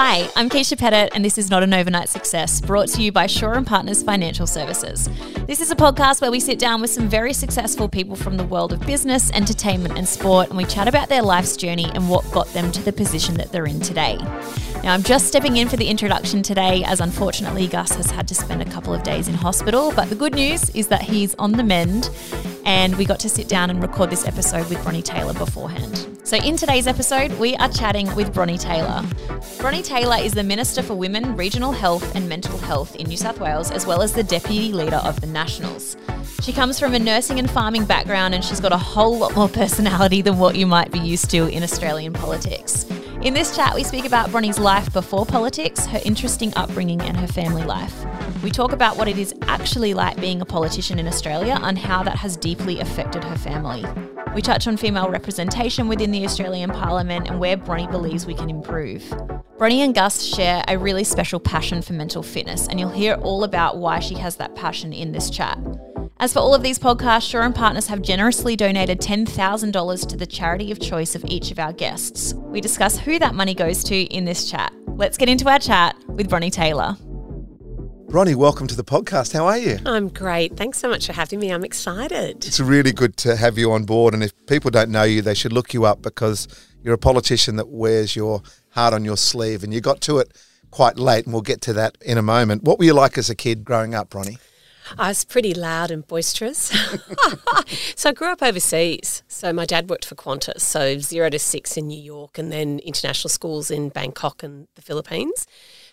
Hi, I'm Keeshia Pettit, and this is Not an Overnight Success, brought to you by Shaw and Partners Financial Services. This is a podcast where we sit down with some very successful people from the world of business, entertainment, and sport, and we chat about their life's journey and what got them to the position that they're in today. Now, I'm just stepping in for the introduction today, as unfortunately Gus has had to spend a couple of days in hospital. But the good news is that he's on the mend, and we got to sit down and record this episode with Bronnie Taylor beforehand. So, in today's episode, we are chatting with Bronnie Taylor. Bronnie Taylor is the Minister for Women, Regional Health and Mental Health in New South Wales, as well as the Deputy Leader of the Nationals. She comes from a nursing and farming background, and she's got a whole lot more personality than what you might be used to in Australian politics. In this chat, we speak about Bronnie's life before politics, her interesting upbringing, and her family life. We talk about what it is actually like being a politician in Australia and how that has deeply affected her family. We touch on female representation within the Australian Parliament and where Bronnie believes we can improve. Bronnie and Gus share a really special passion for mental fitness, and you'll hear all about why she has that passion in this chat. As for all of these podcasts, Shaw and Partners have generously donated $10,000 to the charity of choice of each of our guests. We discuss who that money goes to in this chat. Let's get into our chat with Bronnie Taylor. Bronnie, welcome to the podcast. How are you? I'm great. Thanks so much for having me. I'm excited. It's really good to have you on board. And if people don't know you, they should look you up because you're a politician that wears your heart on your sleeve and you got to it quite late. And we'll get to that in a moment. What were you like as a kid growing up, Bronnie? I was pretty loud and boisterous. so I grew up overseas. So my dad worked for Qantas, so zero to six in New York and then international schools in Bangkok and the Philippines.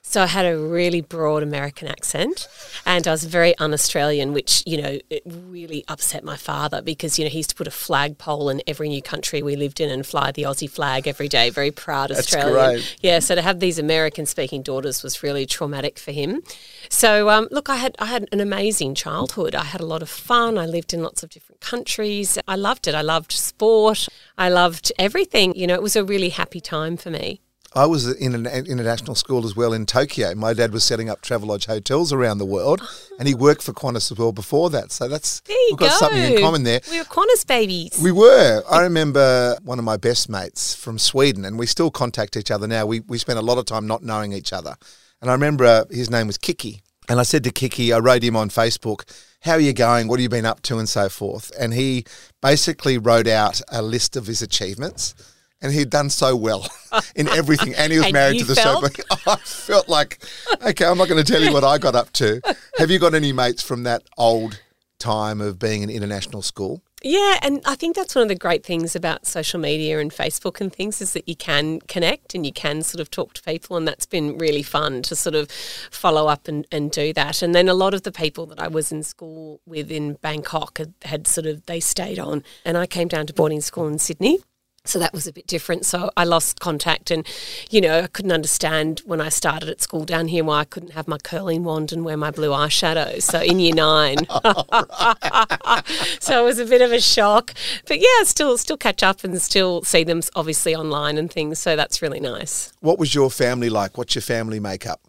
So I had a really broad American accent and I was very un Australian, which, you know, it really upset my father because, you know, he used to put a flagpole in every new country we lived in and fly the Aussie flag every day, very proud That's Australian. great. Yeah, so to have these American speaking daughters was really traumatic for him. So um, look, I had I had an amazing childhood. I had a lot of fun. I lived in lots of different countries. I loved it. I loved sport. I loved everything. You know, it was a really happy time for me. I was in an international school as well in Tokyo. My dad was setting up Travelodge hotels around the world, and he worked for Qantas as well before that. So that's we've got go. something in common there. We were Qantas babies. We were. I remember one of my best mates from Sweden, and we still contact each other now. We we spent a lot of time not knowing each other, and I remember uh, his name was Kiki, and I said to Kiki, I wrote him on Facebook, "How are you going? What have you been up to?" and so forth, and he basically wrote out a list of his achievements. And he'd done so well in everything, and he was And married to the felt? show. I felt like, okay, I'm not going to tell you what I got up to. Have you got any mates from that old time of being an international school? Yeah, and I think that's one of the great things about social media and Facebook and things is that you can connect and you can sort of talk to people, and that's been really fun to sort of follow up and, and do that. And then a lot of the people that I was in school with in Bangkok had, had sort of they stayed on, and I came down to boarding school in Sydney. So that was a bit different. So I lost contact, and you know, I couldn't understand when I started at school down here why I couldn't have my curling wand and wear my blue eyeshadow. So in year nine, so it was a bit of a shock. But yeah, still, still catch up and still see them obviously online and things. So that's really nice. What was your family like? What's your family makeup?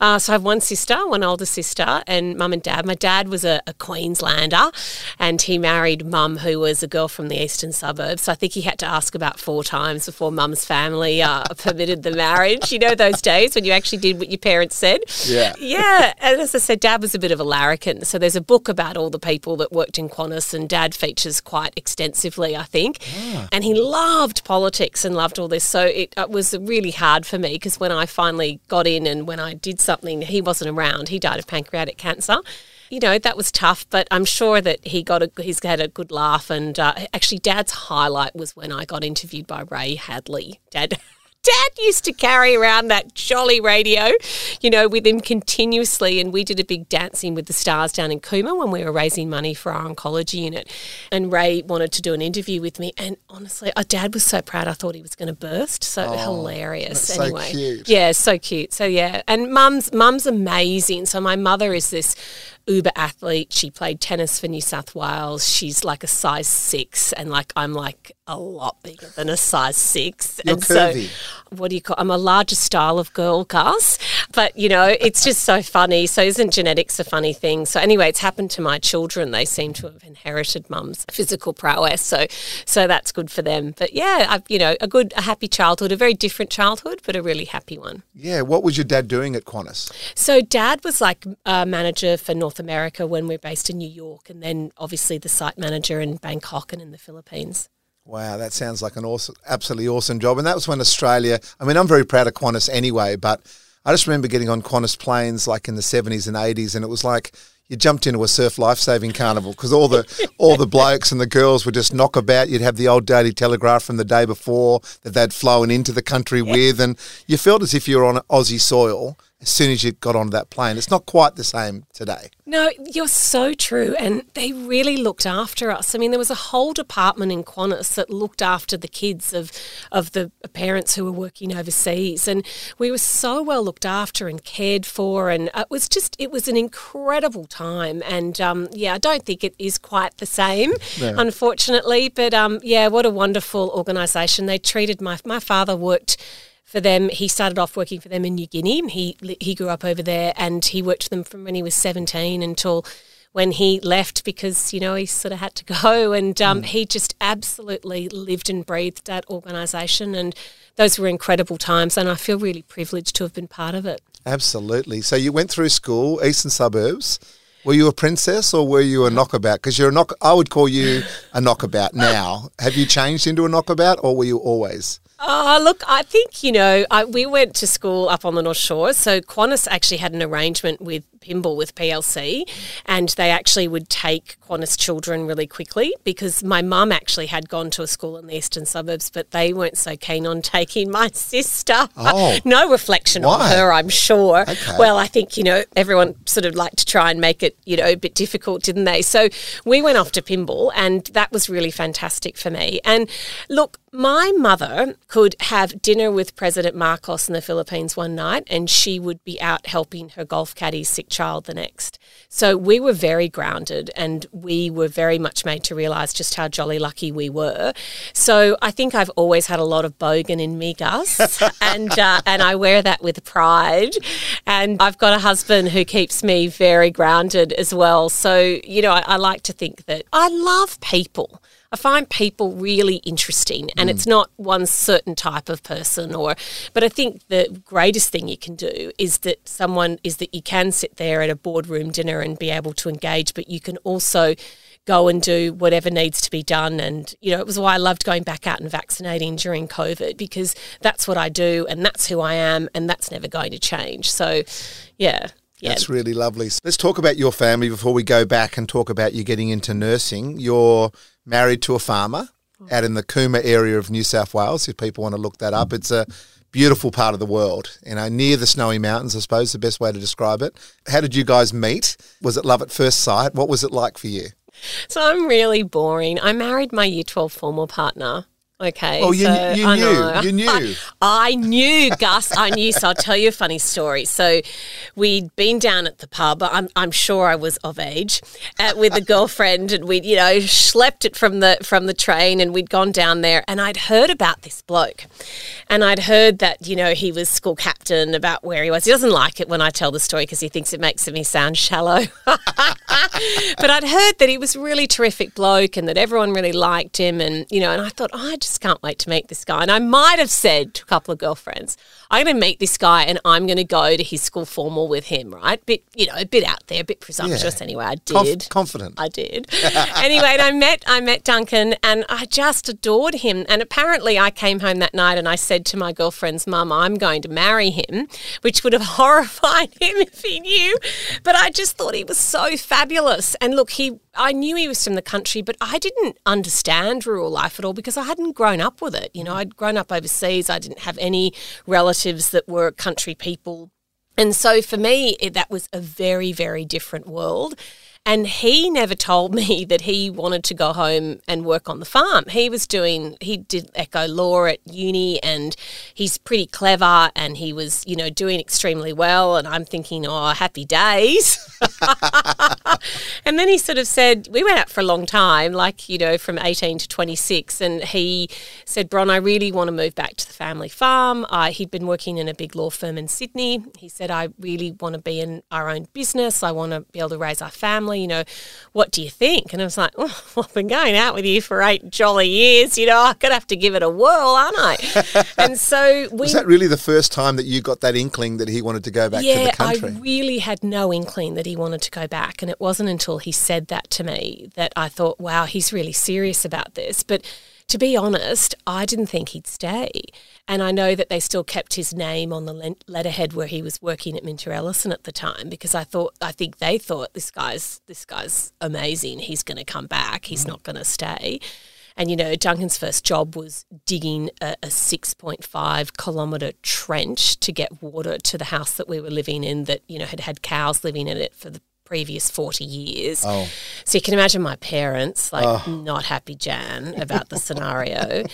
Uh, so I have one sister, one older sister, and mum and dad. My dad was a, a Queenslander, and he married mum, who was a girl from the eastern suburbs. So I think he had to ask about four times before mum's family uh, permitted the marriage. You know those days when you actually did what your parents said. Yeah. Yeah, and as I said, Dad was a bit of a larrikin. So there's a book about all the people that worked in Qantas, and Dad features quite extensively, I think. And he loved politics and loved all this. So it, it was really hard for me because when I finally got in and when I did something, he wasn't around. He died of pancreatic cancer. You know that was tough, but I'm sure that he got a he's had a good laugh. And uh, actually, Dad's highlight was when I got interviewed by Ray Hadley. Dad, Dad used to carry around that jolly radio, you know, with him continuously. And we did a big dancing with the stars down in Cooma when we were raising money for our oncology unit. And Ray wanted to do an interview with me. And honestly, our dad was so proud. I thought he was going to burst. So oh, hilarious. that's so anyway, cute. yeah, so cute. So yeah, and mum's mum's amazing. So my mother is this uber athlete. She played tennis for New South Wales. She's like a size six, and like I'm like a lot bigger than a size 6 You're and curvy. so what do you call? I'm a larger style of girl, Gus. but you know, it's just so funny. So isn't genetics a funny thing? So anyway, it's happened to my children. They seem to have inherited mum's physical prowess. So so that's good for them. But yeah, I've, you know, a good, a happy childhood, a very different childhood, but a really happy one. Yeah. What was your dad doing at Qantas? So dad was like a manager for North America when we're based in New York, and then obviously the site manager in Bangkok and in the Philippines. Wow, that sounds like an awesome, absolutely awesome job. And that was when Australia. I mean, I'm very proud of Qantas anyway, but I just remember getting on Qantas planes like in the 70s and 80s, and it was like you jumped into a surf life saving carnival because all the all the blokes and the girls would just knock about. You'd have the old Daily Telegraph from the day before that they'd flown into the country with, and you felt as if you were on Aussie soil as soon as you got onto that plane. It's not quite the same today. No, you're so true. And they really looked after us. I mean, there was a whole department in Qantas that looked after the kids of, of the parents who were working overseas. And we were so well looked after and cared for. And it was just, it was an incredible time. And um, yeah, I don't think it is quite the same, no. unfortunately. But um, yeah, what a wonderful organisation. They treated my, my father worked for them. He started off working for them in New Guinea. He he grew up over there, and he worked for them from when he was seventeen until when he left because you know he sort of had to go. And um, mm. he just absolutely lived and breathed that organisation, and those were incredible times. And I feel really privileged to have been part of it. Absolutely. So you went through school, eastern suburbs. Were you a princess or were you a knockabout? Because you're a knock. I would call you a knockabout now. Have you changed into a knockabout, or were you always? Oh, look, I think, you know, I, we went to school up on the North Shore. So Qantas actually had an arrangement with Pymble with PLC, and they actually would take Qantas children really quickly because my mum actually had gone to a school in the eastern suburbs, but they weren't so keen on taking my sister. Oh, no reflection why? on her, I'm sure. Okay. Well, I think, you know, everyone sort of liked to try and make it, you know, a bit difficult, didn't they? So we went off to Pymble, and that was really fantastic for me. And look, my mother could have dinner with President Marcos in the Philippines one night, and she would be out helping her golf caddy's sick child the next. So we were very grounded and we were very much made to realise just how jolly lucky we were. So I think I've always had a lot of bogan in me, Gus, and, uh, and I wear that with pride. And I've got a husband who keeps me very grounded as well. So, you know, I, I like to think that I love people. I find people really interesting, and mm. it's not one certain type of person. Or, but I think the greatest thing you can do is that someone is that you can sit there at a boardroom dinner and be able to engage, but you can also go and do whatever needs to be done. And, you know, it was why I loved going back out and vaccinating during COVID because that's what I do and that's who I am and that's never going to change. So, yeah. Yeah. That's really lovely. Let's talk about your family before we go back and talk about you getting into nursing. You're married to a farmer oh. out in the Cooma area of New South Wales. If people want to look that up, it's a beautiful part of the world. You know, near the snowy mountains, I suppose the best way to describe it. How did you guys meet? Was it love at first sight? What was it like for you? So I'm really boring. I married my year 12 formal partner Okay. Oh, you, so you knew. You knew. I, I, knew, Gus. I knew. So I'll tell you a funny story. So we'd been down at the pub. I'm, I'm sure I was of age uh, with a girlfriend, and we'd you know schlepped it from the from the train, and we'd gone down there, and I'd heard about this bloke, and I'd heard that you know he was school captain, about where he was. He doesn't like it when I tell the story because he thinks it makes me sound shallow. but I'd heard that he was really terrific bloke, and that everyone really liked him, and you know, and I thought, oh, I just can't wait to meet this guy. And I might have said to a couple of girlfriends, I'm going to meet this guy and I'm going to go to his school formal with him, right? Bit, you know, a bit out there, a bit presumptuous. Yeah. Anyway, I did. Conf- confident. I did. anyway, and I met, I met Duncan and I just adored him. And apparently, I came home that night and I said to my girlfriend's mum, I'm going to marry him, which would have horrified him if he knew. But I just thought he was so fabulous. And look, he, I knew he was from the country, but I didn't understand rural life at all because I hadn't grown up with it. You know, I'd grown up overseas. I didn't have any relatives that were country people. And so for me, it, that was a very, very different world. And he never told me that he wanted to go home and work on the farm. He was doing, he did eco law at uni and he's pretty clever and he was, you know, doing extremely well. And I'm thinking, oh, happy days. and then he sort of said, we went out for a long time, like, you know, from 18 to 26. And he said, Bron, I really want to move back to the family farm. I, he'd been working in a big law firm in Sydney. He said, I really want to be in our own business. I want to be able to raise our family. You know, what do you think? And I was like, oh, well, I've been going out with you for eight jolly years. You know, I'm going to have to give it a whirl, aren't I? and so we. Was that really the first time that you got that inkling that he wanted to go back yeah, to the country? I really had no inkling that he wanted to go back. And it wasn't until he said that to me that I thought, wow, he's really serious about this. But to be honest, I didn't think he'd stay. And I know that they still kept his name on the letterhead where he was working at Minter Ellison at the time because I thought I think they thought this guy's this guy's amazing. He's going to come back. He's mm. not going to stay. And you know, Duncan's first job was digging a, a 6.5 kilometre trench to get water to the house that we were living in that, you know, had had cows living in it for the previous 40 years. Oh. So you can imagine my parents, like, oh. not happy Jan about the scenario.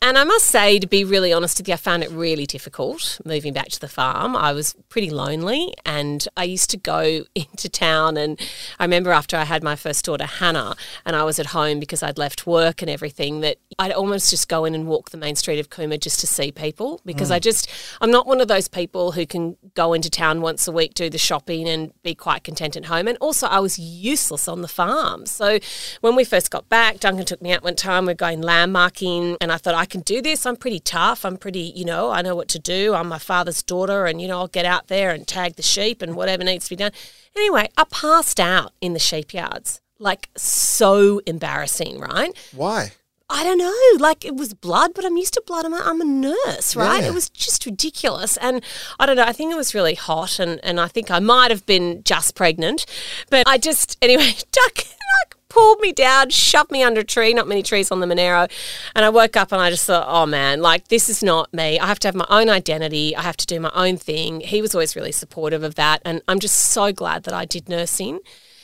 and I must say, to be really honest with you, I found it really difficult moving back to the farm. I was pretty lonely and I used to go into town. And I remember after I had my first daughter, Hannah, and I was at home because I'd left work and everything, that I'd almost just go in and walk the main street of Cooma just to see people because mm. I just, I'm not one of those people who can go into town once a week, do the shopping, and be quite content at home And also, I was useless on the farm. So when we first got back, Duncan took me out one time. We are going landmarking, and I thought, I can do this. I'm pretty tough. I'm pretty, you know, I know what to do. I'm my father's daughter, and, you know, I'll get out there and tag the sheep and whatever needs to be done. Anyway, I passed out in the sheep yards. Like, so embarrassing, right? Why? I don't know, like it was blood, but I'm used to blood. I'm a, I'm a nurse, right? Yeah. It was just ridiculous. And I don't know, I think it was really hot and, and I think I might have been just pregnant. But I just, anyway, Duck like pulled me down, shoved me under a tree, not many trees on the Monaro. And I woke up and I just thought, oh man, like this is not me. I have to have my own identity. I have to do my own thing. He was always really supportive of that. And I'm just so glad that I did nursing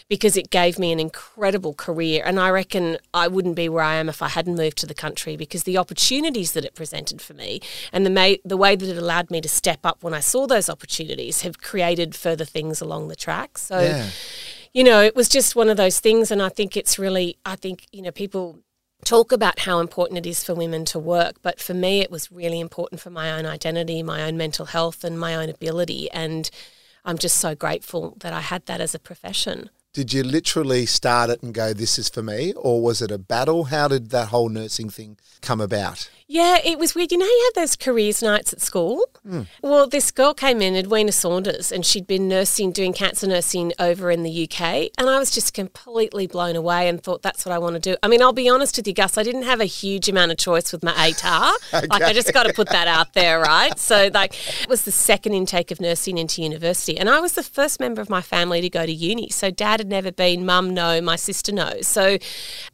because it gave me an incredible career. And I reckon I wouldn't be where I am if I hadn't moved to the country because the opportunities that it presented for me and the, may, the way that it allowed me to step up when I saw those opportunities have created further things along the track. So, yeah. you know, it was just one of those things. And I think it's really, I think, you know, people talk about how important it is for women to work, but for me, it was really important for my own identity, my own mental health, and my own ability. And I'm just so grateful that I had that as a profession. Did you literally start it and go, this is for me? Or was it a battle? How did that whole nursing thing come about? Yeah, it was weird. You know, you have those careers nights at school. Mm. Well, this girl came in, Edwina Saunders, and she'd been nursing, doing cancer nursing over in the UK. And I was just completely blown away and thought, that's what I want to do. I mean, I'll be honest with you, Gus, I didn't have a huge amount of choice with my ATAR. okay. Like, I just got to put that out there, right? So, like, it was the second intake of nursing into university. And I was the first member of my family to go to uni. So, dad had never been, mum, no, my sister, no. So,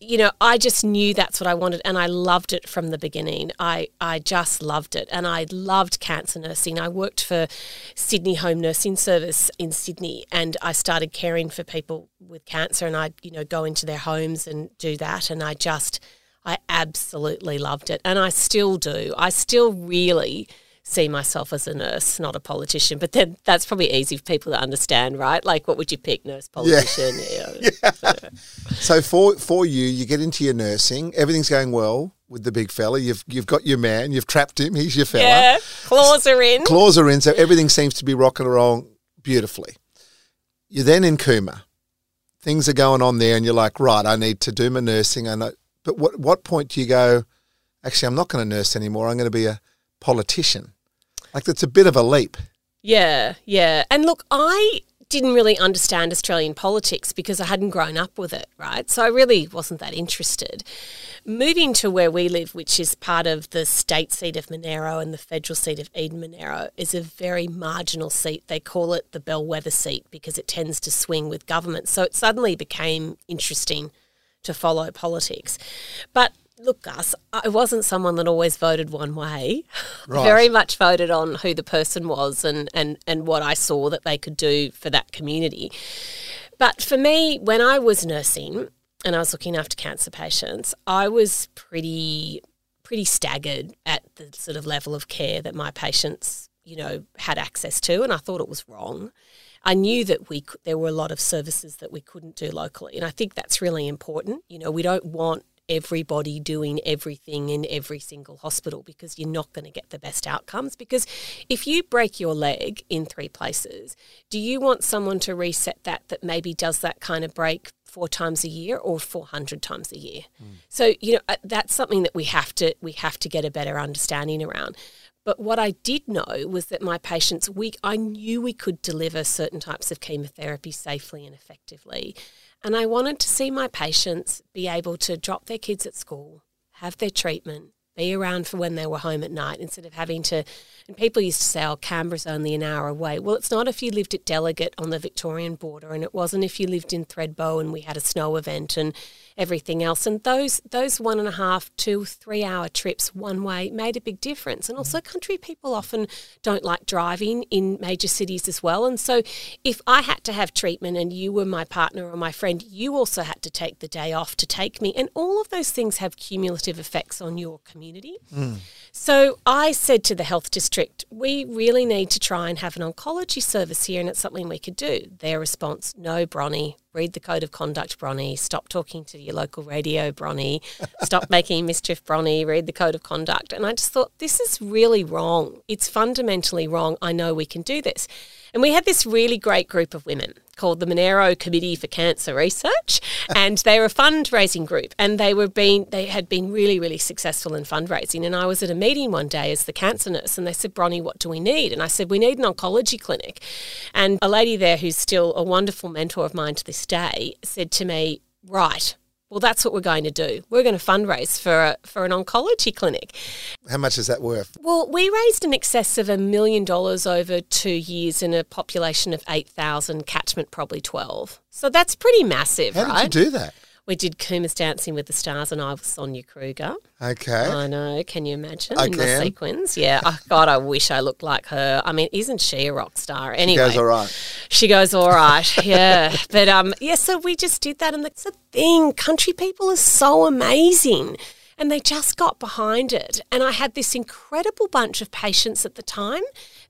you know, I just knew that's what I wanted and I loved it from the beginning. I, I just loved it. And I loved cancer nursing. I worked for Sydney Home Nursing Service in Sydney and I started caring for people with cancer and I'd, you know, go into their homes and do that. And I just, I absolutely loved it. And I still do. I still really see myself as a nurse, not a politician. But then that's probably easy for people to understand, right? Like, what would you pick, nurse, politician? Yeah. yeah. so for for you, you get into your nursing, everything's going well with the big fella. You've you've got your man. You've trapped him. He's your fella. Yeah, claws are in. Claws are in. So everything seems to be rocking along beautifully. You're then in Cooma. Things are going on there, and you're like, right, I need to do my nursing. I but what what point do you go? Actually, I'm not going to nurse anymore. I'm going to be a politician. Like that's a bit of a leap. Yeah, yeah. And look, I didn't really understand Australian politics because I hadn't grown up with it, right? So I really wasn't that interested. Moving to where we live, which is part of the state seat of Monaro and the federal seat of Eden Monaro, is a very marginal seat. They call it the bellwether seat because it tends to swing with government. So it suddenly became interesting to follow politics. But Look, Gus, I wasn't someone that always voted one way. Right. Very much voted on who the person was and, and, and what I saw that they could do for that community. But for me, when I was nursing and I was looking after cancer patients, I was pretty pretty staggered at the sort of level of care that my patients, you know, had access to, and I thought it was wrong. I knew that we there were a lot of services that we couldn't do locally, and I think that's really important. You know, we don't want everybody doing everything in every single hospital because you're not going to get the best outcomes. Because if you break your leg in three places, do you want someone to reset that that maybe does that kind of break four times a year or 400 times a year? Mm. So, you know, uh, that's something that we have to we have to get a better understanding around. But what I did know was that my patients, we I knew we could deliver certain types of chemotherapy safely and effectively. And I wanted to see my patients be able to drop their kids at school, have their treatment, be around for when they were home at night instead of having to. And people used to say, oh, Canberra's only an hour away. Well, it's not if you lived at Delegate on the Victorian border, and it wasn't if you lived in Thredbo and we had a snow event and everything else. And those those one and a half, two, three hour trips one way made a big difference. And also, country people often don't like driving in major cities as well. And so, if I had to have treatment and you were my partner or my friend, you also had to take the day off to take me. And all of those things have cumulative effects on your community community. Mm. So I said to the health district, we really need to try and have an oncology service here, and it's something we could do. Their response, no, Bronnie, read the code of conduct, Bronnie. Stop talking to your local radio, Bronnie. Stop making mischief, Bronnie. Read the code of conduct. And I just thought, this is really wrong. It's fundamentally wrong. I know we can do this. And we had this really great group of women called the Monaro Committee for Cancer Research, and they were a fundraising group, and they were being they had been really really successful in fundraising. And I was at a meeting one day as the cancer nurse, and they said, "Bronnie, what do we need?" And I said, "We need an oncology clinic." And a lady there who's still a wonderful mentor of mine to this day said to me, "Right." Well, that's what we're going to do. We're going to fundraise for a, for an oncology clinic. How much is that worth? Well, we raised in excess of a million dollars over two years in a population of 8,000, catchment probably 12. So that's pretty massive, How right? did you do that? We did Cooma's Dancing with the Stars, and I was Sonia Kruger. Okay. I know. Can you imagine I in can. the sequins? Yeah. Oh, God, I wish I looked like her. I mean, isn't she a rock star? Anyway, She goes all right. She goes all right. yeah. But um, yeah. So we just did that, and that's the thing. Country people are so amazing. And they just got behind it. And I had this incredible bunch of patients at the time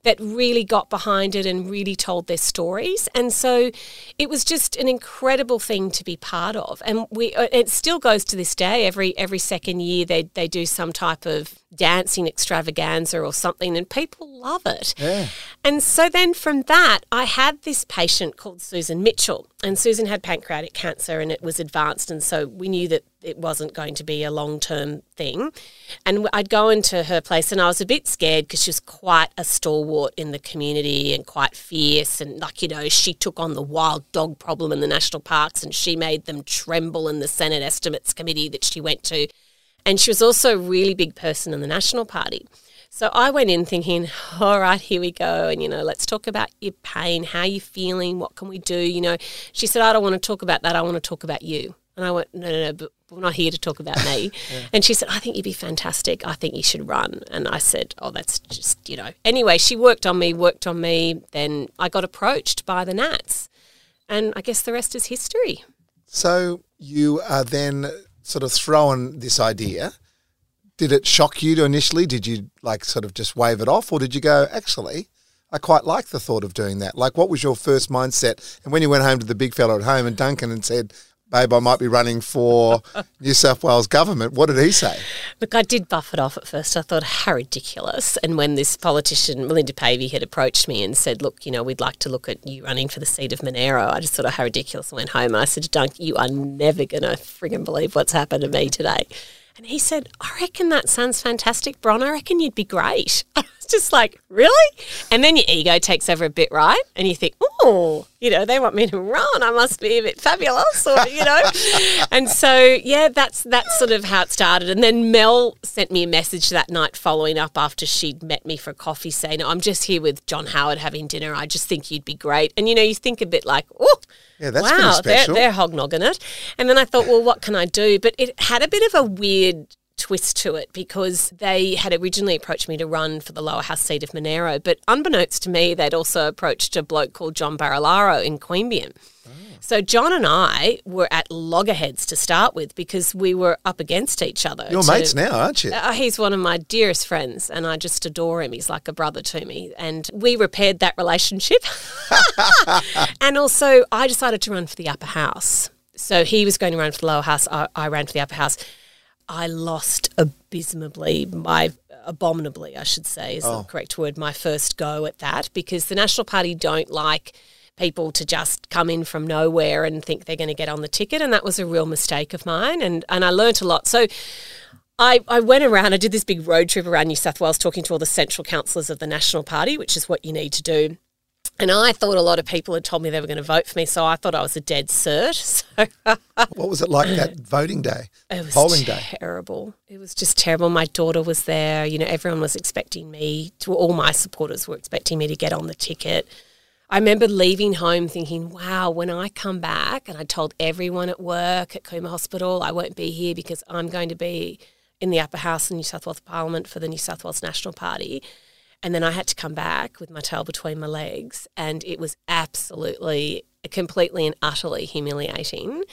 that really got behind it and really told their stories. And so it was just an incredible thing to be part of. And we uh, it still goes to this day. Every every second year they they do some type of dancing extravaganza or something and people love it. Yeah. And so then from that I had this patient called Susan Mitchell and Susan had pancreatic cancer and it was advanced and so we knew that it wasn't going to be a long-term thing. And I'd go into her place and I was a bit scared because she was quite a stalwart in the community and quite fierce and like you know she took on the wild dog problem in the national parks and she made them tremble in the Senate estimates committee that she went to. And she was also a really big person in the National Party. So I went in thinking, all right, here we go. And, you know, let's talk about your pain. How are you feeling? What can we do? You know, she said, I don't want to talk about that. I want to talk about you. And I went, no, no, no, but we're not here to talk about me. yeah. And she said, I think you'd be fantastic. I think you should run. And I said, oh, that's just, you know. Anyway, she worked on me, worked on me. Then I got approached by the Nats. And I guess the rest is history. So you are then sort of thrown this idea. Did it shock you to initially? Did you like sort of just wave it off, or did you go, actually, I quite like the thought of doing that? Like, what was your first mindset? And when you went home to the big fella at home and Duncan and said, babe, I might be running for New South Wales government. What did he say? Look, I did buff it off at first. I thought, how ridiculous. And when this politician, Melinda Pavey, had approached me and said, look, you know, we'd like to look at you running for the seat of Monaro, I just thought, oh, how ridiculous. I went home I said Dunk, you are never going to frigging believe what's happened to me today. And he said, I reckon that sounds fantastic, Bron. I reckon you'd be great. I was just like, really? And then your ego takes over a bit, right? And you think, oh, you know, they want me to run. I must be a bit fabulous, or, you know. and so, yeah, that's that's sort of how it started. And then Mel sent me a message that night following up after she'd met me for coffee saying, I'm just here with John Howard having dinner. I just think you'd be great. And, you know, you think a bit like, oh, yeah, that's wow, they're, they're hognogging it. And then I thought, well, what can I do? But it had a bit of a weird twist to it because they had originally approached me to run for the lower house seat of Monaro, but unbeknownst to me, they'd also approached a bloke called John Barilaro in Queanbeyan. Ah. So John and I were at loggerheads to start with because we were up against each other. You're to- mates now, aren't you? Uh, he's one of my dearest friends, and I just adore him. He's like a brother to me, and we repaired that relationship. and also, I decided to run for the upper house. So he was going to run for the lower house. I, I ran for the upper house. I lost abysmally, my abominably, I should say, is the correct word. My first go at that because the National Party don't like people to just come in from nowhere and think they're going to get on the ticket, and that was a real mistake of mine. And and I learnt a lot. So. I, I went around, I did this big road trip around New South Wales talking to all the central councillors of the National Party, which is what you need to do. And I thought a lot of people had told me they were going to vote for me, so I thought I was a dead cert. So What was it like that voting day, it was polling day? terrible. It was just terrible. My daughter was there. You know, everyone was expecting me to. All my supporters were expecting me to get on the ticket. I remember leaving home thinking, "Wow, when I come back," and I told everyone at work at Cooma Hospital, "I won't be here because I'm going to be in the upper house in New South Wales Parliament for the New South Wales National Party." And then I had to come back with my tail between my legs, and it was absolutely, completely, and utterly humiliating. Mm.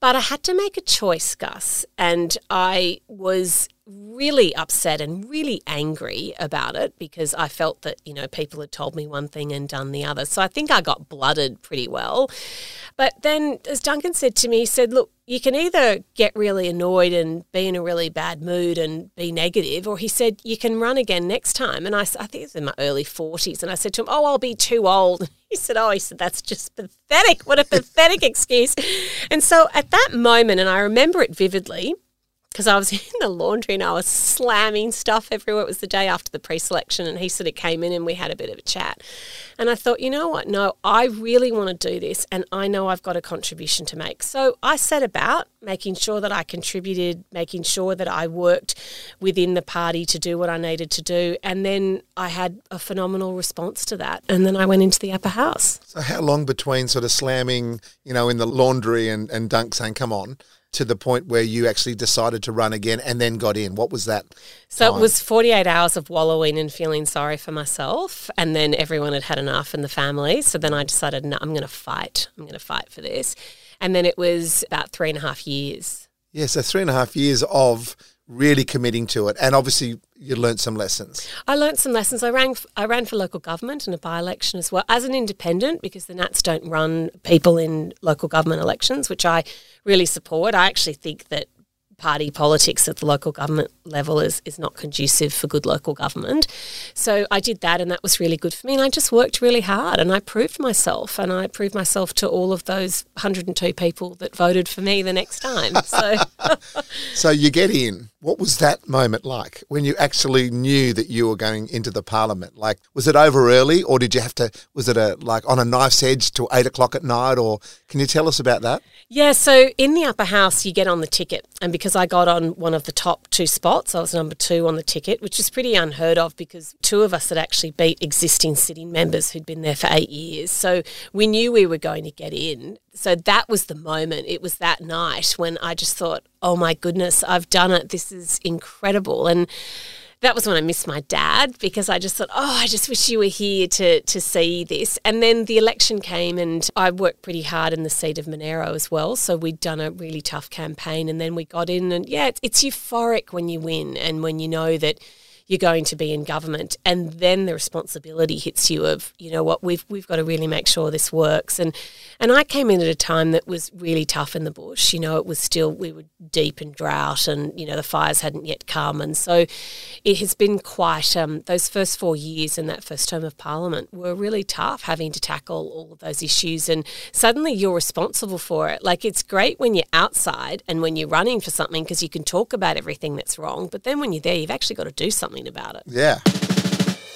But I had to make a choice, Gus, and I was really upset and really angry about it because I felt that, you know, people had told me one thing and done the other. So I think I got blooded pretty well. But then, as Duncan said to me, he said, look, you can either get really annoyed and be in a really bad mood and be negative, or he said, you can run again next time. And I, I think it was in my early 40s. And I said to him, oh, I'll be too old. He said, oh, he said, that's just pathetic. What a pathetic excuse. And so at that moment, and I remember it vividly, because I was in the laundry and I was slamming stuff everywhere. It was the day after the pre-selection, and he sort of came in and we had a bit of a chat. And I thought, you know what? No, I really want to do this, and I know I've got a contribution to make. So I set about making sure that I contributed, making sure that I worked within the party to do what I needed to do, and then I had a phenomenal response to that. And then I went into the upper house. So how long between sort of slamming, you know, in the laundry and, and Dunk saying, come on, to the point where you actually decided to run again and then got in? What was that? So time? it was 48 hours of wallowing and feeling sorry for myself. And then everyone had had enough in the family. So then I decided, no, I'm going to fight. I'm going to fight for this. And then it was about three and a half years. Yeah, so three and a half years of really committing to it. And obviously you learnt some lessons. I learnt some lessons. I ran, I ran for local government in a by election as well as an independent because the Nats don't run people in local government elections, which I really support. I actually think that party politics at the local government level is, is not conducive for good local government. So I did that and that was really good for me. And I just worked really hard and I proved myself and I proved myself to all of those 102 people that voted for me the next time. So So you get in. What was that moment like when you actually knew that you were going into the parliament? Like, was it over early, or did you have to? Was it a like on a knife's edge till eight o'clock at night, or can you tell us about that? Yeah, so in the upper house, you get on the ticket. And because I got on one of the top two spots, I was number two on the ticket, which is pretty unheard of because two of us had actually beat existing sitting members who'd been there for eight years. So we knew we were going to get in. So that was the moment. It was that night when I just thought, oh my goodness, I've done it. This is incredible. And that was when I missed my dad because I just thought, oh, I just wish you were here to to see this. And then the election came, and I worked pretty hard in the seat of Monaro as well. So we'd done a really tough campaign, and then we got in, and yeah, it's, it's euphoric when you win and when you know that you're going to be in government and then the responsibility hits you of you know what we've we've got to really make sure this works. And and I came in at a time that was really tough in the bush. You know it was still we were deep in drought and you know the fires hadn't yet come. And so it has been quite um, those first four years in that first term of parliament were really tough having to tackle all of those issues. And suddenly you're responsible for it. Like it's great when you're outside and when you're running for something because you can talk about everything that's wrong but then when you're there you've actually got to do something about it Yeah.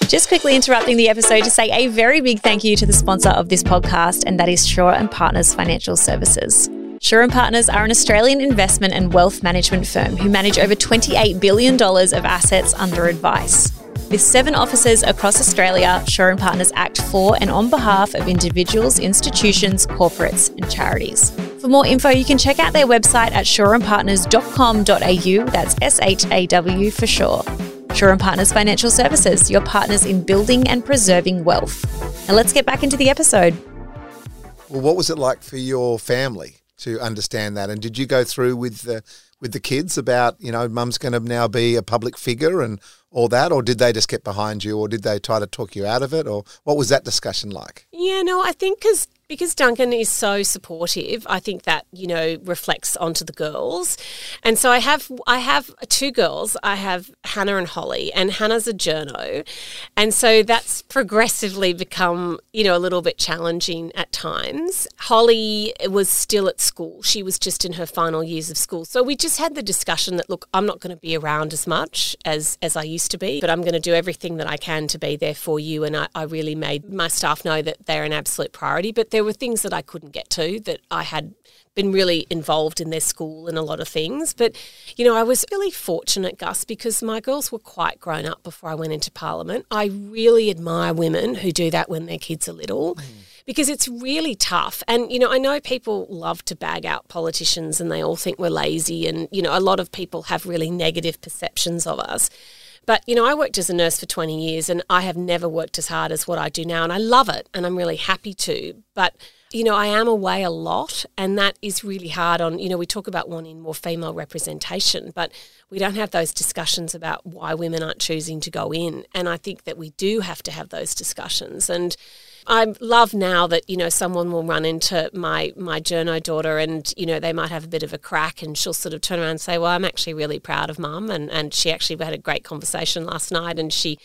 Just quickly interrupting the episode to say a very big thank you to the sponsor of this podcast, and that is Shaw and Partners Financial Services. Shaw and Partners are an Australian investment and wealth management firm who manage over $28 billion of assets under advice. With seven offices across Australia, Shaw and Partners act for and on behalf of individuals, institutions, corporates, and charities. For more info, you can check out their website at shawandpartners.com.au. That's S H A W for sure. Shaw and Partners Financial Services, your partners in building and preserving wealth. Now let's get back into the episode. Well, what was it like for your family to understand that? And did you go through with the with the kids about you know mum's going to now be a public figure and all that, or did they just get behind you, or did they try to talk you out of it, or what was that discussion like? Yeah, no, I think because because Duncan is so supportive, I think that you know reflects onto the girls, and so I have I have two girls. I have Hannah and Holly, and Hannah's a journo, and so that's progressively become you know a little bit challenging at times. Holly was still at school; she was just in her final years of school, so we just had the discussion that look, I'm not going to be around as much as as I used to be, but I'm going to do everything that I can to be there for you, and I, I really made my staff know that they're an absolute priority, but there were things that I couldn't get to that I had been really involved in their school and a lot of things. But, you know, I was really fortunate, Gus, because my girls were quite grown up before I went into Parliament. I really admire women who do that when their kids are little. Mm. Because it's really tough. And, you know, I know people love to bag out politicians and they all think we're lazy. And, you know, a lot of people have really negative perceptions of us. But, you know, I worked as a nurse for 20 years and I have never worked as hard as what I do now. And I love it and I'm really happy to. But, you know, I am away a lot, and that is really hard on, you know, we talk about wanting more female representation, but we don't have those discussions about why women aren't choosing to go in. And I think that we do have to have those discussions. And I love now that, you know, someone will run into my, my journo daughter and, you know, they might have a bit of a crack and she'll sort of turn around and say, well, I'm actually really proud of mum. And, and she actually had a great conversation last night and she,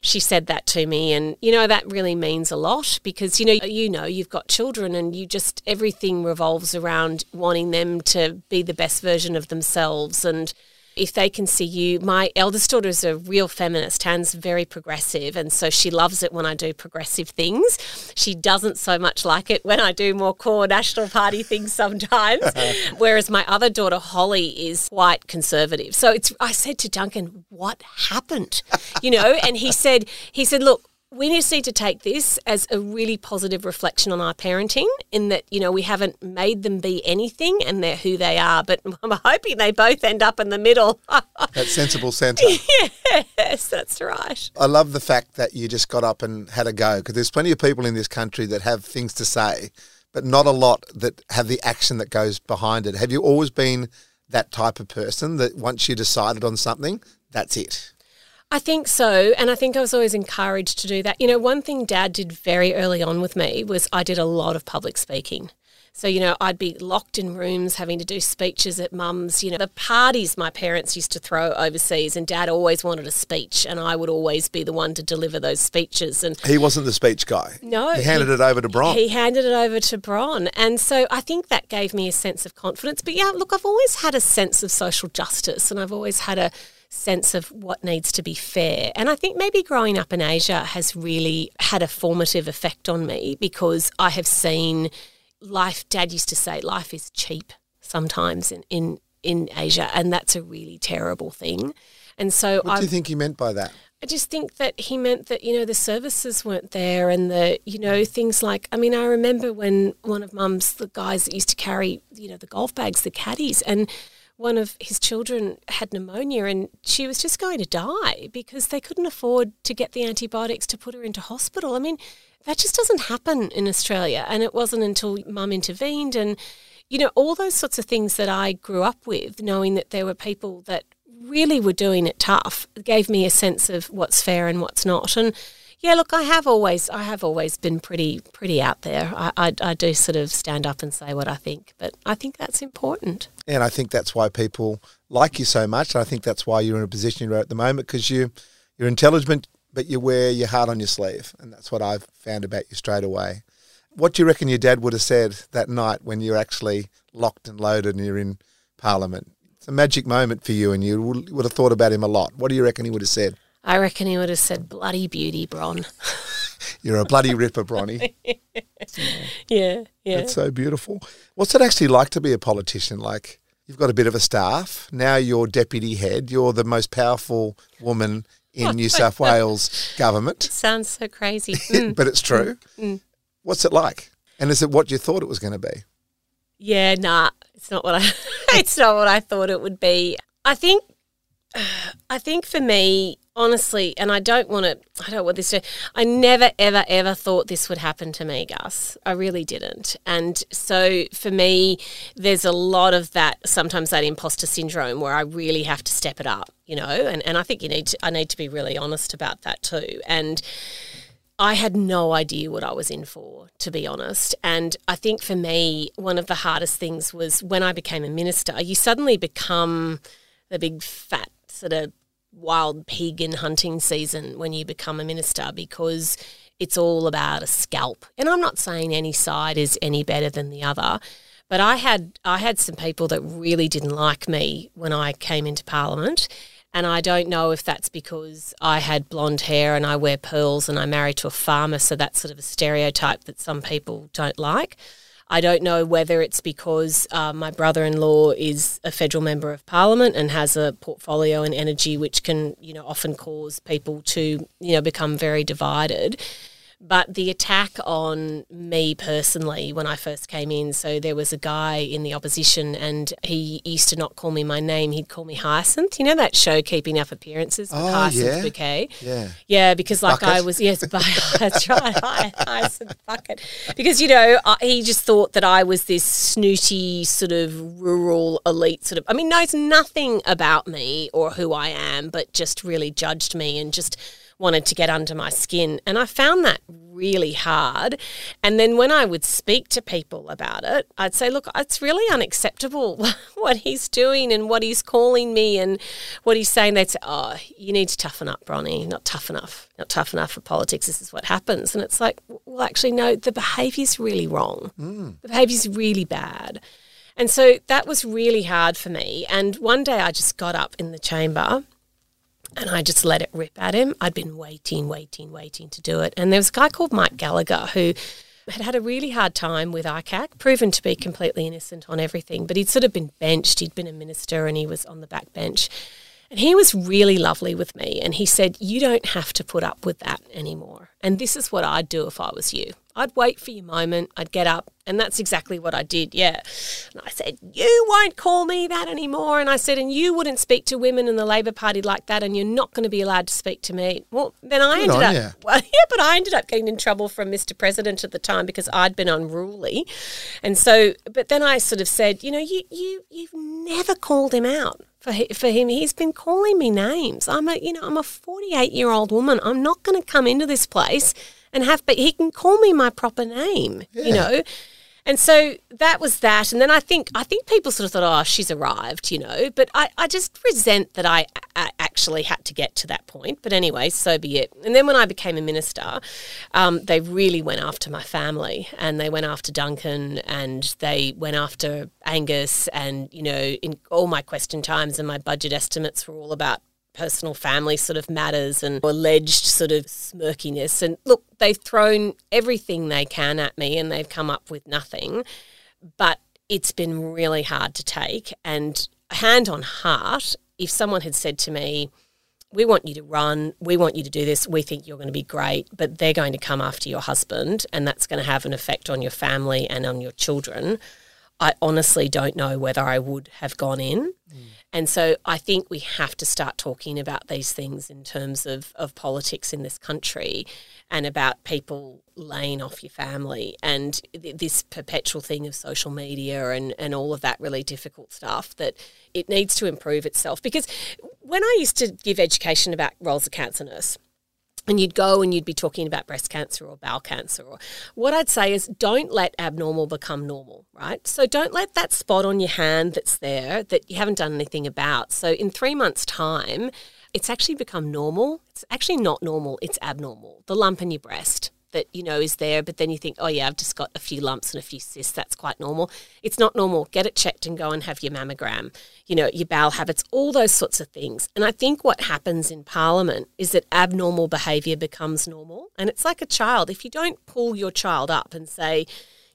she said that to me and you know that really means a lot because you know you know you've got children and you just everything revolves around wanting them to be the best version of themselves and if they can see you. My eldest daughter is a real feminist. Han's very progressive, and so she loves it when I do progressive things. She doesn't so much like it when I do more core National Party things sometimes. Whereas my other daughter Holly is quite conservative. So it's. I said to Duncan, "What happened?" You know, and he said, "He said, look." We just need to take this as a really positive reflection on our parenting in that you know we haven't made them be anything and they're who they are but i'm hoping they both end up in the middle. That sensible centre yes that's right. I love the fact that you just got up and had a go because there's plenty of people in this country that have things to say but not a lot that have the action that goes behind it. Have you always been that type of person that once you decided on something that's it I think so. And I think I was always encouraged to do that. You know, one thing dad did very early on with me was I did a lot of public speaking. So, you know, I'd be locked in rooms having to do speeches at mum's, you know, the parties my parents used to throw overseas and dad always wanted a speech and I would always be the one to deliver those speeches and He wasn't the speech guy. No. He handed he, it over to Bron. He handed it over to Bron. And so I think that gave me a sense of confidence. But yeah, look, I've always had a sense of social justice and I've always had a sense of what needs to be fair. And I think maybe growing up in Asia has really had a formative effect on me because I have seen life, Dad used to say, life is cheap sometimes in, in, in Asia, and that's a really terrible thing. And so, what do you think he meant by that? I just think that he meant that you know the services weren't there, and the you know things like I mean I remember when one of Mum's the guys that used to carry you know the golf bags, the caddies, and one of his children had pneumonia and she was just going to die because they couldn't afford to get the antibiotics to put her into hospital. I mean, that just doesn't happen in Australia. And it wasn't until mum intervened and, you know, all those sorts of things that I grew up with, knowing that there were people that really were doing it tough, gave me a sense of what's fair and what's not. And yeah, look, I have always, I have always been pretty, pretty out there. I, I, I, do sort of stand up and say what I think, but I think that's important. And I think that's why people like you so much. And I think that's why you're in a position you're at the moment because you, you're intelligent, but you wear your heart on your sleeve, and that's what I've found about you straight away. What do you reckon your dad would have said that night when you're actually locked and loaded and you're in Parliament? It's a magic moment for you, and you would have thought about him a lot. What do you reckon he would have said? I reckon he would have said bloody beauty, Bron. You're a bloody ripper, Bronnie. yeah, yeah. It's so beautiful. What's it actually like to be a politician? Like, you've got a bit of a staff. Now you're deputy head. You're the most powerful woman in New South Wales government. It sounds so crazy. Mm. but it's true. Mm. What's it like? And is it what you thought it was going to be? Yeah, nah, it's not what I it's not what I thought it would be. I think I think for me honestly, and I don't want to, I don't want this to, I never, ever, ever thought this would happen to me, Gus. I really didn't. And so for me, there's a lot of that, sometimes that imposter syndrome where I really have to step it up, you know, and, and I think you need to, I need to be really honest about that too. And, I had no idea what I was in for, to be honest. And I think for me, one of the hardest things was when I became a minister, you suddenly become the big fat sort of wild pig in hunting season when you become a minister because it's all about a scalp. And I'm not saying any side is any better than the other, but I had I had some people that really didn't like me when I came into parliament. And I don't know if that's because I had blonde hair and I wear pearls and I'm married to a farmer, so that's sort of a stereotype that some people don't like. I don't know whether it's because uh, my brother in law is a federal member of parliament and has a portfolio in energy, which can, you know, often cause people to, you know, become very divided. But the attack on me personally when I first came in, so there was a guy in the opposition and he used to not call me my name, he'd call me Hyacinth. You know that show Keeping Up Appearances with Oh, Hyacinth yeah. Bouquet? Yeah. Yeah, because like Bucket. I was, yes, but that's right, Hy- Hyacinth Bucket. Because, you know, I, he just thought that I was this snooty sort of rural elite sort of, I mean, knows nothing about me or who I am, but just really judged me and just wanted to get under my skin. And I found that really hard. And then when I would speak to people about it, I'd say, look, it's really unacceptable what he's doing and what he's calling me and what he's saying. They'd say, oh, you need to toughen up, Bronnie. Not tough enough. Not tough enough for politics. This is what happens. And it's like, well, actually, no, the behaviour's really wrong. Mm. The behaviour's really bad. And so that was really hard for me. And one day I just got up in the chamber and I just let it rip at him. I'd been waiting, waiting, waiting to do it. And there was a guy called Mike Gallacher who had had a really hard time with ICAC, proven to be completely innocent on everything, but he'd sort of been benched. He'd been a minister and he was on the back bench. And he was really lovely with me. And he said, You don't have to put up with that anymore. And this is what I'd do if I was you. I'd wait for your moment, I'd get up. And that's exactly what I did, yeah. And I said, You won't call me that anymore. And I said, And you wouldn't speak to women in the Labor Party like that, and you're not going to be allowed to speak to me. Well, then I Good ended on up. ya. Well, yeah, but I ended up getting in trouble from Mr. President at the time because I'd been unruly. And so, but then I sort of said, you know, you, you, you've never called him out. For, for him, he's been calling me names. I'm a, you know, I'm a 48 year old woman. I'm not going to come into this place and have, but he can call me my proper name, you know. And so that was that. And then I think I think people sort of thought, oh, she's arrived, you know. But I, I just resent that I, I actually had to get to that point. But anyway, so be it. And then when I became a minister, um, they really went after my family and they went after Duncan and they went after Angus. And, you know, in all my question times and my budget estimates were all about personal family sort of matters and alleged sort of smirkiness. And look, they've thrown everything they can at me and they've come up with nothing. But it's been really hard to take. And hand on heart, if someone had said to me, we want you to run, we want you to do this, we think you're going to be great, but they're going to come after your husband and that's going to have an effect on your family and on your children. I honestly don't know whether I would have gone in. Mm. And so I think we have to start talking about these things in terms of, of politics in this country and about people laying off your family and th- this perpetual thing of social media and, and all of that really difficult stuff that it needs to improve itself. Because when I used to give education about roles of cancer nurse, and you'd go and you'd be talking about breast cancer or bowel cancer or what I'd say is don't let abnormal become normal, right? So don't let that spot on your hand that's there that you haven't done anything about. So in 3 months time, it's actually become normal. It's actually not normal, it's abnormal. The lump in your breast that you know is there, but then you think, oh yeah, I've just got a few lumps and a few cysts. That's quite normal. It's not normal. Get it checked and go and have your mammogram. You know, your bowel habits, all those sorts of things. And I think what happens in Parliament is that abnormal behaviour becomes normal, and it's like a child. If you don't pull your child up and say,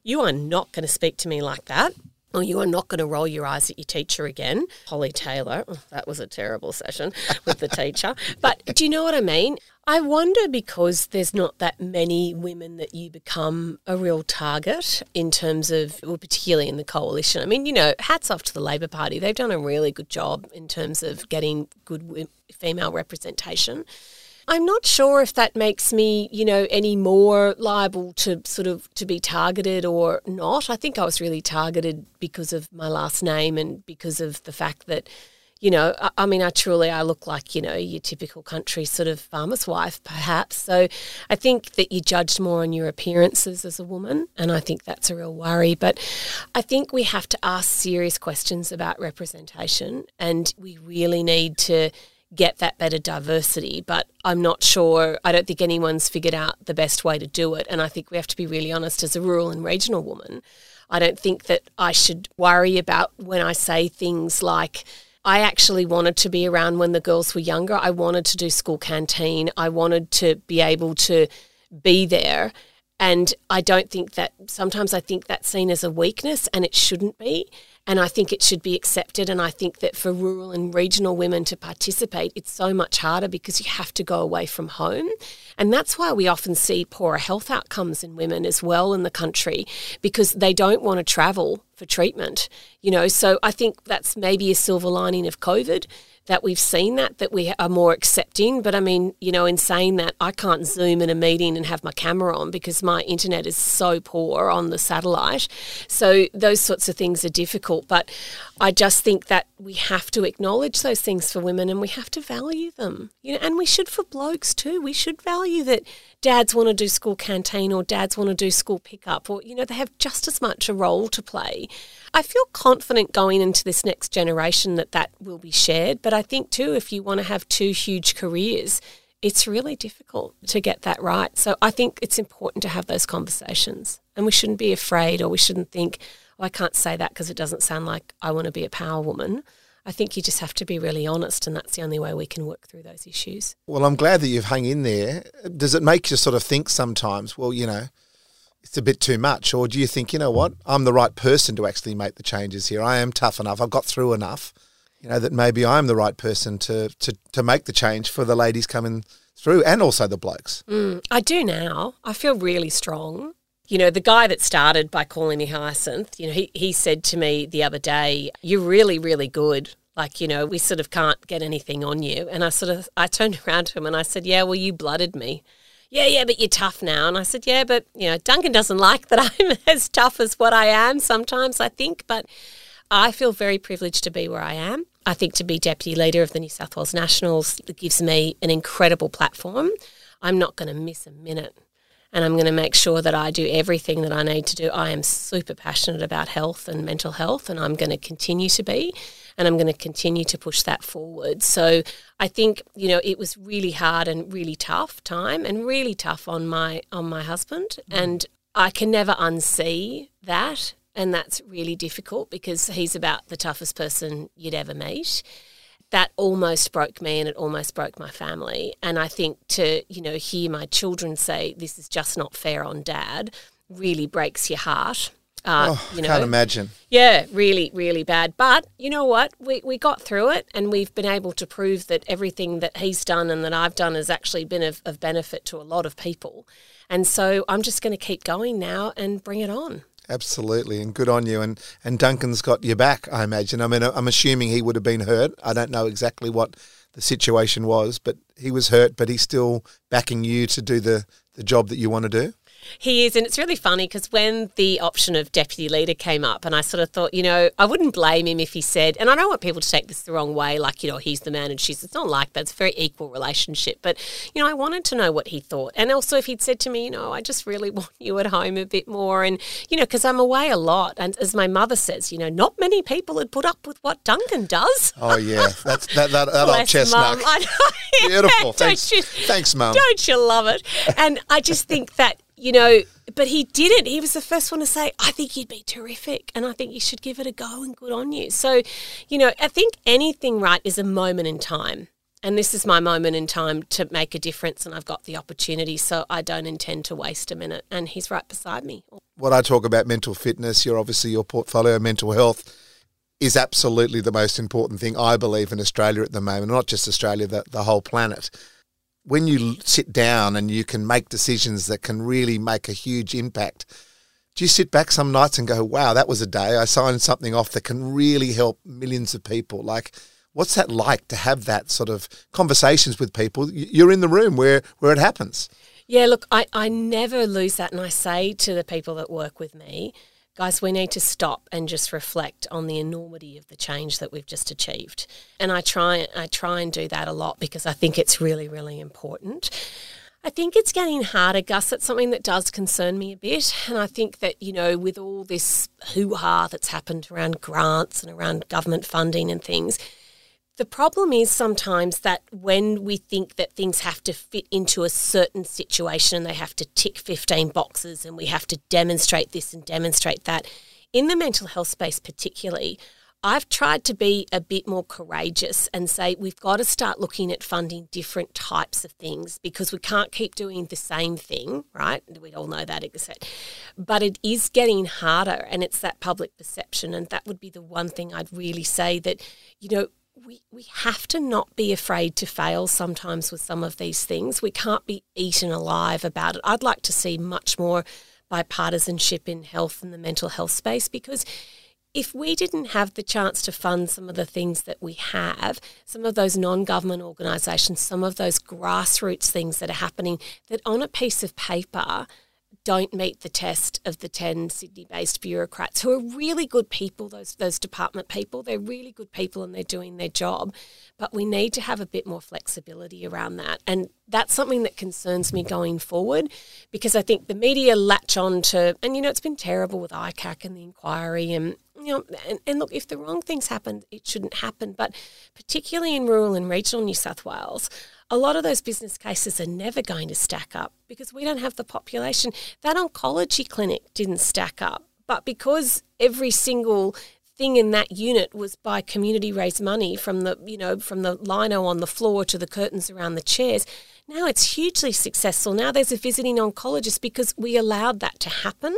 you are not going to speak to me like that. Oh, you are not going to roll your eyes at your teacher again. Holly Taylor, oh, that was a terrible session with the teacher. But do you know what I mean? I wonder because there's not that many women that you become a real target in terms of, well, particularly in the coalition. I mean, you know, hats off to the Labor Party. They've done a really good job in terms of getting good female representation. I'm not sure if that makes me, you know, any more liable to sort of to be targeted or not. I think I was really targeted because of my last name and because of the fact that, you know, I, I mean, I truly I look like you know your typical country sort of farmer's wife, perhaps. So I think that you're judged more on your appearances as a woman, and I think that's a real worry. But I think we have to ask serious questions about representation, and we really need to get that better diversity. But I'm not sure, I don't think anyone's figured out the best way to do it. And I think we have to be really honest as a rural and regional woman. I don't think that I should worry about when I say things like, I actually wanted to be around when the girls were younger. I wanted to do school canteen. I wanted to be able to be there. And I don't think that sometimes I think that's seen as a weakness and it shouldn't be. And I think it should be accepted. And I think that for rural and regional women to participate, it's so much harder because you have to go away from home. And that's why we often see poorer health outcomes in women as well in the country because they don't want to travel for treatment. You know, so I think that's maybe a silver lining of COVID that we've seen that that we are more accepting. But i mean you know in saying that i can't zoom in a meeting and have my camera on because my internet is so poor on the satellite. So those sorts of things are difficult. But i just think that we have to acknowledge those things for women and we have to value them you know? And we should for blokes too. We should value that dads want to do school canteen or dads want to do school pickup or you know they have just as much a role to play. I feel confident going into this next generation that that will be shared but i think too if you want to have two huge careers it's really difficult to get that right. So i think it's important to have those conversations and we shouldn't be afraid or we shouldn't think oh, i can't say that because it doesn't sound like i want to be a power woman I think you just have to be really honest, and that's the only way we can work through those issues. Well, I'm glad that you've hung in there. Does it make you sort of think sometimes, well, you know, it's a bit too much? Or do you think, you know what, I'm the right person to actually make the changes here? I am tough enough, I've got through enough, you know, that maybe I'm the right person to, to, to make the change for the ladies coming through and also the blokes. Mm, I do now. I feel really strong you know, the guy that started by calling me Hyacinth, you know, he, he said to me the other day, You're really, really good. Like, you know, we sort of can't get anything on you. And I sort of, I turned around to him and I said, Yeah, well, you blooded me. Yeah, yeah, but you're tough now. And I said, Yeah, but, you know, Duncan doesn't like that I'm as tough as what I am sometimes, I think. But I feel very privileged to be where I am. I think to be deputy leader of the New South Wales Nationals gives me an incredible platform. I'm not going to miss a minute and I'm going to make sure that I do everything that I need to do. I am super passionate about health and mental health, and I'm going to continue to be, and I'm going to continue to push that forward. So I think you know it was really hard and really tough time, and really tough on my on my husband, mm. and I can never unsee that, and that's really difficult because he's about the toughest person you'd ever meet that almost broke me and it almost broke my family. And I think to, you know, hear my children say, this is just not fair on dad, really breaks your heart. Uh, oh, you know, can't imagine. Yeah, really, really bad. But you know what? We, we got through it and we've been able to prove that everything that he's done and that I've done has actually been of, of benefit to a lot of people. And so I'm just going to keep going now and bring it on. Absolutely, and good on you. And and Duncan's got your back, I imagine. I mean, I'm assuming he would have been hurt. I don't know exactly what the situation was, but he was hurt, but he's still backing you to do the the job that you want to do. He is, and it's really funny because when the option of deputy leader came up, and I sort of thought, you know, I wouldn't blame him if he said, and I don't want people to take this the wrong way, like, you know, he's the man and she's, it's not like that. It's a very equal relationship. But, you know, I wanted to know what he thought. And also if he'd said to me, you know, I just really want you at home a bit more. And, you know, because I'm away a lot. And as my mother says, you know, not many people had put up with what Duncan does. Oh, yeah. That's that, that, that old chestnut. Beautiful. Thanks, you, thanks, Mum. Don't you love it? And I just think that you know, but he didn't. He was the first one to say, I think you'd be terrific and I think you should give it a go and good on you. So, you know, I think anything right is a moment in time. And this is my moment in time to make a difference and I've got the opportunity. So I don't intend to waste a minute. And he's right beside me. what I talk about mental fitness, you're obviously your portfolio mental health is absolutely the most important thing I believe in Australia at the moment, not just Australia, the, the whole planet. When you sit down and you can make decisions that can really make a huge impact, do you sit back some nights and go, wow, that was a day I signed something off that can really help millions of people? Like, what's that like to have that sort of conversations with people? You're in the room where, where it happens. Yeah, look, I, I never lose that. And I say to the people that work with me, guys, we need to stop and just reflect on the enormity of the change that we've just achieved. And I try I try and do that a lot because I think it's really, really important. I think it's getting harder, Gus. It's something that does concern me a bit. And I think that, you know, with all this hoo ha that's happened around grants and around government funding and things, the problem is sometimes that when we think that things have to fit into a certain situation, and they have to tick 15 boxes and we have to demonstrate this and demonstrate that. In the mental health space, particularly, I've tried to be a bit more courageous and say we've got to start looking at funding different types of things because we can't keep doing the same thing, right? We all know that, except, but it is getting harder and it's that public perception. And that would be the one thing I'd really say that, you know, we, we have to not be afraid to fail sometimes with some of these things. We can't be eaten alive about it. I'd like to see much more bipartisanship in health and the mental health space because if we didn't have the chance to fund some of the things that we have, some of those non government organisations, some of those grassroots things that are happening, that on a piece of paper don't meet the test of the 10 Sydney based bureaucrats who are really good people, those, those department people. They're really good people and they're doing their job. But we need to have a bit more flexibility around that. And that's something that concerns me going forward because I think the media latch on to, and you know, it's been terrible with ICAC and the inquiry and you know, and, and, look, if the wrong things happen, it shouldn't happen. But particularly in rural and regional New South Wales, a lot of those business cases are never going to stack up because we don't have the population. That oncology clinic didn't stack up, but because every single thing in that unit was by community raised money from the you know from the lino on the floor to the curtains around the chairs now it's hugely successful now there's a visiting oncologist because we allowed that to happen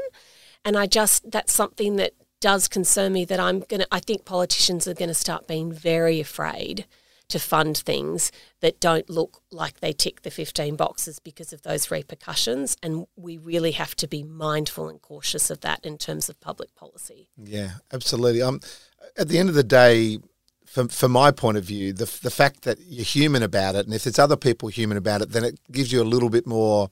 and i just that's something that does concern me that i'm going to i think politicians are going to start being very afraid to fund things that don't look like they tick the 15 boxes because of those repercussions. And we really have to be mindful and cautious of that in terms of public policy. Yeah, absolutely. Um, at the end of the day, from, from my point of view, the, the fact that you're human about it, and if there's other people human about it, then it gives you a little bit more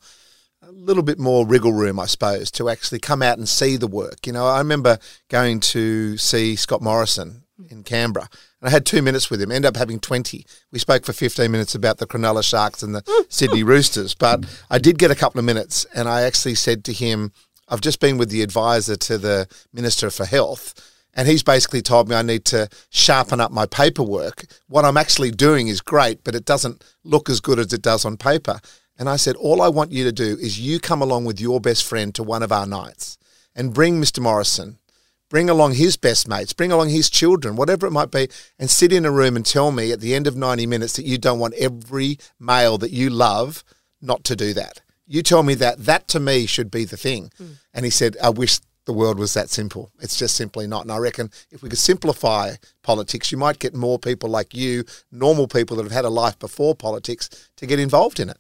a little bit more wriggle room, I suppose, to actually come out and see the work. You know, I remember going to see Scott Morrison in Canberra, and I had two minutes with him. Ended up having twenty. We spoke for fifteen minutes about the Cronulla Sharks and the Sydney Roosters, but I did get a couple of minutes, and I actually said to him, "I've just been with the advisor to the Minister for Health." And he's basically told me I need to sharpen up my paperwork. What I'm actually doing is great, but it doesn't look as good as it does on paper. And I said, All I want you to do is you come along with your best friend to one of our nights and bring Mr. Morrison bring along his best mates, bring along his children, whatever it might be, and sit in a room and tell me at the end of 90 minutes that you don't want every male that you love not to do that. You tell me that. That to me should be the thing. Mm. And he said, I wish the world was that simple. It's just simply not. And I reckon if we could simplify politics, you might get more people like you, normal people that have had a life before politics, to get involved in it.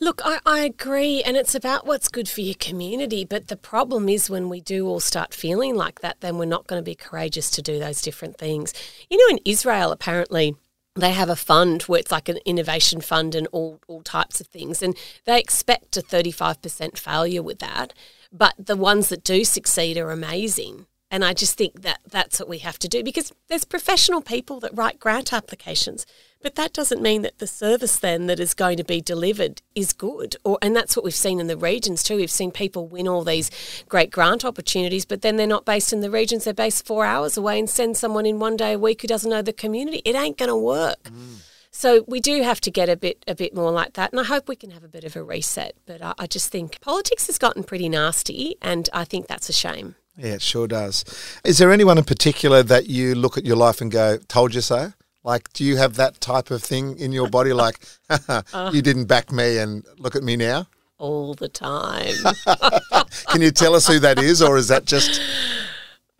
Look, I, I agree. And it's about what's good for your community. But the problem is when we do all start feeling like that, then we're not going to be courageous to do those different things. You know, in Israel, apparently, they have a fund where it's like an innovation fund and all, all types of things. And they expect a 35% failure with that. But the ones that do succeed are amazing. And I just think that that's what we have to do because there's professional people that write grant applications, but that doesn't mean that the service then that is going to be delivered is good. Or and that's what we've seen in the regions too. We've seen people win all these great grant opportunities, but then they're not based in the regions. They're based four hours away and send someone in one day a week who doesn't know the community. It ain't going to work. Mm. So we do have to get a bit a bit more like that, and I hope we can have a bit of a reset. But I, I just think politics has gotten pretty nasty, and I think that's a shame. Yeah, it sure does. Is there anyone in particular that you look at your life and go, "Told you so"? Like, do you have that type of thing in your body? Like, uh, you didn't back me, and look at me now. all the time. Can you tell us who that is, or is that just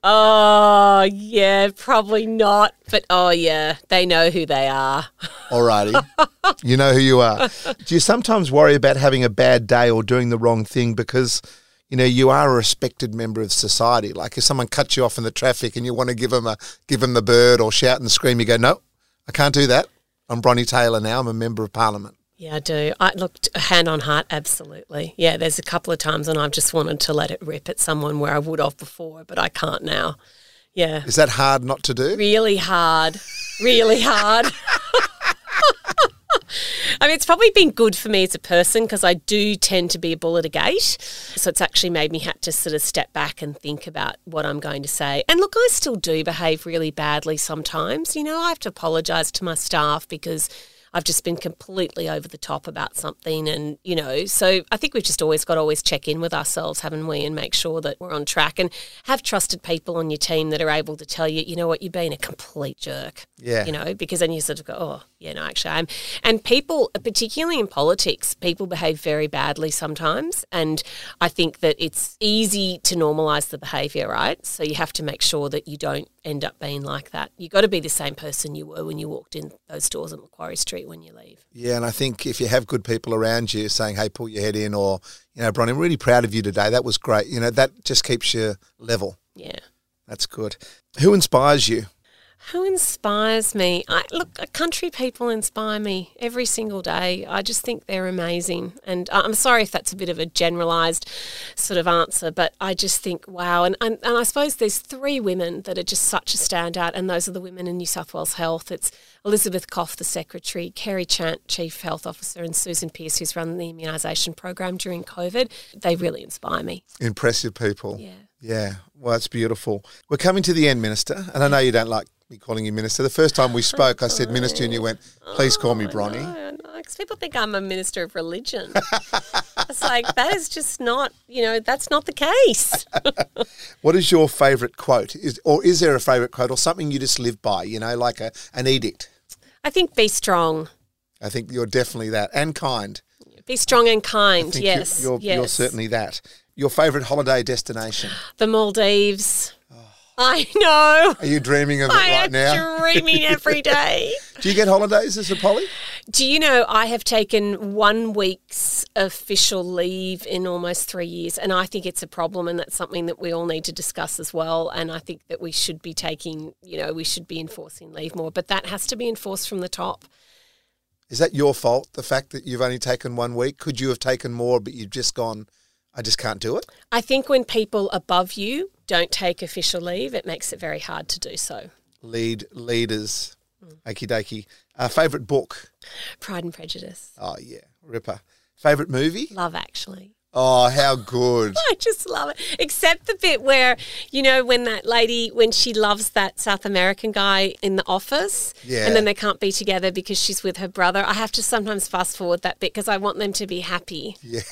oh, yeah, probably not. But oh, yeah, they know who they are. alrighty? you know who you are. Do you sometimes worry about having a bad day or doing the wrong thing because? You know, you are a respected member of society. Like if someone cuts you off in the traffic and you want to give them a give them the bird or shout and scream, you go, "No, I can't do that. I'm Bronnie Taylor now. I'm a member of Parliament." Yeah, I do. I looked hand on heart, absolutely. Yeah, there's a couple of times when I've just wanted to let it rip at someone where I would have before, but I can't now. Yeah. Is that hard not to do? Really hard. Really hard. I mean, it's probably been good for me as a person because I do tend to be a bull at a gate. So it's actually made me have to sort of step back and think about what I'm going to say. And look, I still do behave really badly sometimes. You know, I have to apologise to my staff because I've just been completely over the top about something. And, you know, so I think we've just always got to always check in with ourselves, haven't we, and make sure that we're on track and have trusted people on your team that are able to tell you, you know what, you've been a complete jerk. Yeah. You know, because then you sort of go, oh, yeah, no, actually, I'm. And people, particularly in politics, people behave very badly sometimes. And I think that it's easy to normalise the behaviour, right? So you have to make sure that you don't end up being like that. You've got to be the same person you were when you walked in those doors at Macquarie Street when you leave. Yeah, and I think if you have good people around you saying, "Hey, pull your head in," or you know, Bronnie, I'm really proud of you today. That was great. You know, that just keeps you level. Yeah. That's good. Who inspires you? Who inspires me? I, look, uh, country people inspire me every single day. I just think they're amazing. And uh, I'm sorry if that's a bit of a generalised sort of answer, but I just think, wow. And, and, and I suppose there's three women that are just such a standout, and those are the women in New South Wales Health. It's Elizabeth Koff, the Secretary, Kerry Chant, Chief Health Officer, and Susan Pearce, who's run the immunisation program during COVID. They really inspire me. Impressive people. Yeah. Yeah. Well, it's beautiful. We're coming to the end, Minister, and I know you don't like me calling you Minister. The first time we spoke, I said Minister, and you went, please call me oh, Bronnie. No, no, because people think I'm a minister of religion. it's like that is just not, you know, that's not the case. What is your favourite quote? Is, or is there a favourite quote or something you just live by, you know, like a, an edict? I think be strong, I think you're definitely that. And kind. be strong and kind. think you're- You're, yes. you're certainly that. Your favourite holiday destination? the Maldives. I know. Are you dreaming of it I right am now? dreaming every day. Do you get holidays as a Polly? Do you know I have taken one week's official leave in almost three years, and I think it's a problem, and that's something that we all need to discuss as well. And I think that we should be taking, you know, we should be enforcing leave more, but that has to be enforced from the top. Is that your fault, the fact that you've only taken one week? Could you have taken more, but you've just gone, I just can't do it? I think when people above you don't take official leave, it makes it very hard to do so. Lead leaders. Hmm. Okie dokie. Uh, favourite book? Pride and Prejudice. Oh, yeah. Ripper. Favourite movie? Love Actually. Oh, how good. I just love it. Except the bit where, you know, when that lady, when she loves that South American guy in the office, Yeah. and then they can't be together because she's with her brother. I have to sometimes fast forward that bit because I want them to be happy. Yeah.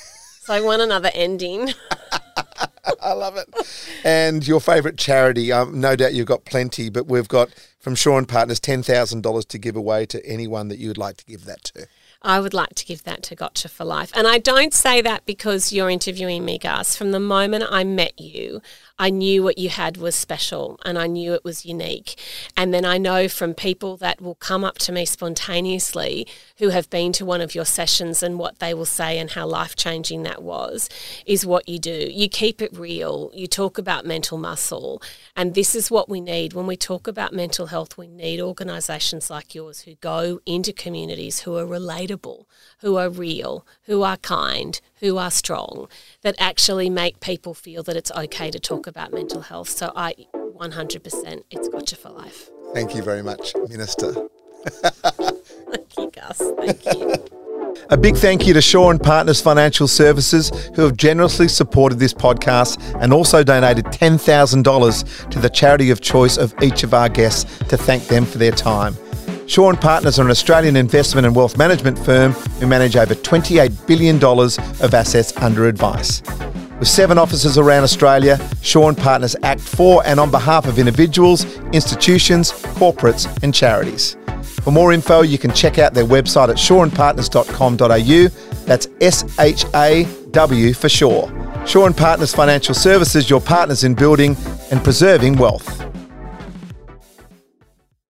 So I want another ending. I love it. And your favourite charity? Um, no doubt you've got plenty, but we've got from Shaw and Partners ten thousand dollars to give away to anyone that you would like to give that to. I would like to give that to Gotcha for Life. And I don't say that because you're interviewing me, Gus. From the moment I met you, I knew what you had was special and I knew it was unique. And then I know from people that will come up to me spontaneously who have been to one of your sessions and what they will say and how life changing that was is what you do. You keep it real, you talk about mental muscle. And this is what we need. When we talk about mental health, we need organisations like yours who go into communities who are relatable, who are real, who are kind, who are strong, that actually make people feel that it's okay to talk about mental health. So I 100%, it's gotcha for life. Thank you very much, Minister. Thank you, Gus. Thank you. A big thank you to Shaw and Partners Financial Services, who have generously supported this podcast and also donated $10,000 to the charity of choice of each of our guests to thank them for their time. Shaw and Partners are an Australian investment and wealth management firm who manage over $28 billion of assets under advice. With seven offices around Australia, Shaw and Partners act for and on behalf of individuals, institutions, corporates, and charities. For more info, you can check out their website at shawandpartners.com.au. That's S H A W for Shaw. Shaw and Partners Financial Services, your partners in building and preserving wealth.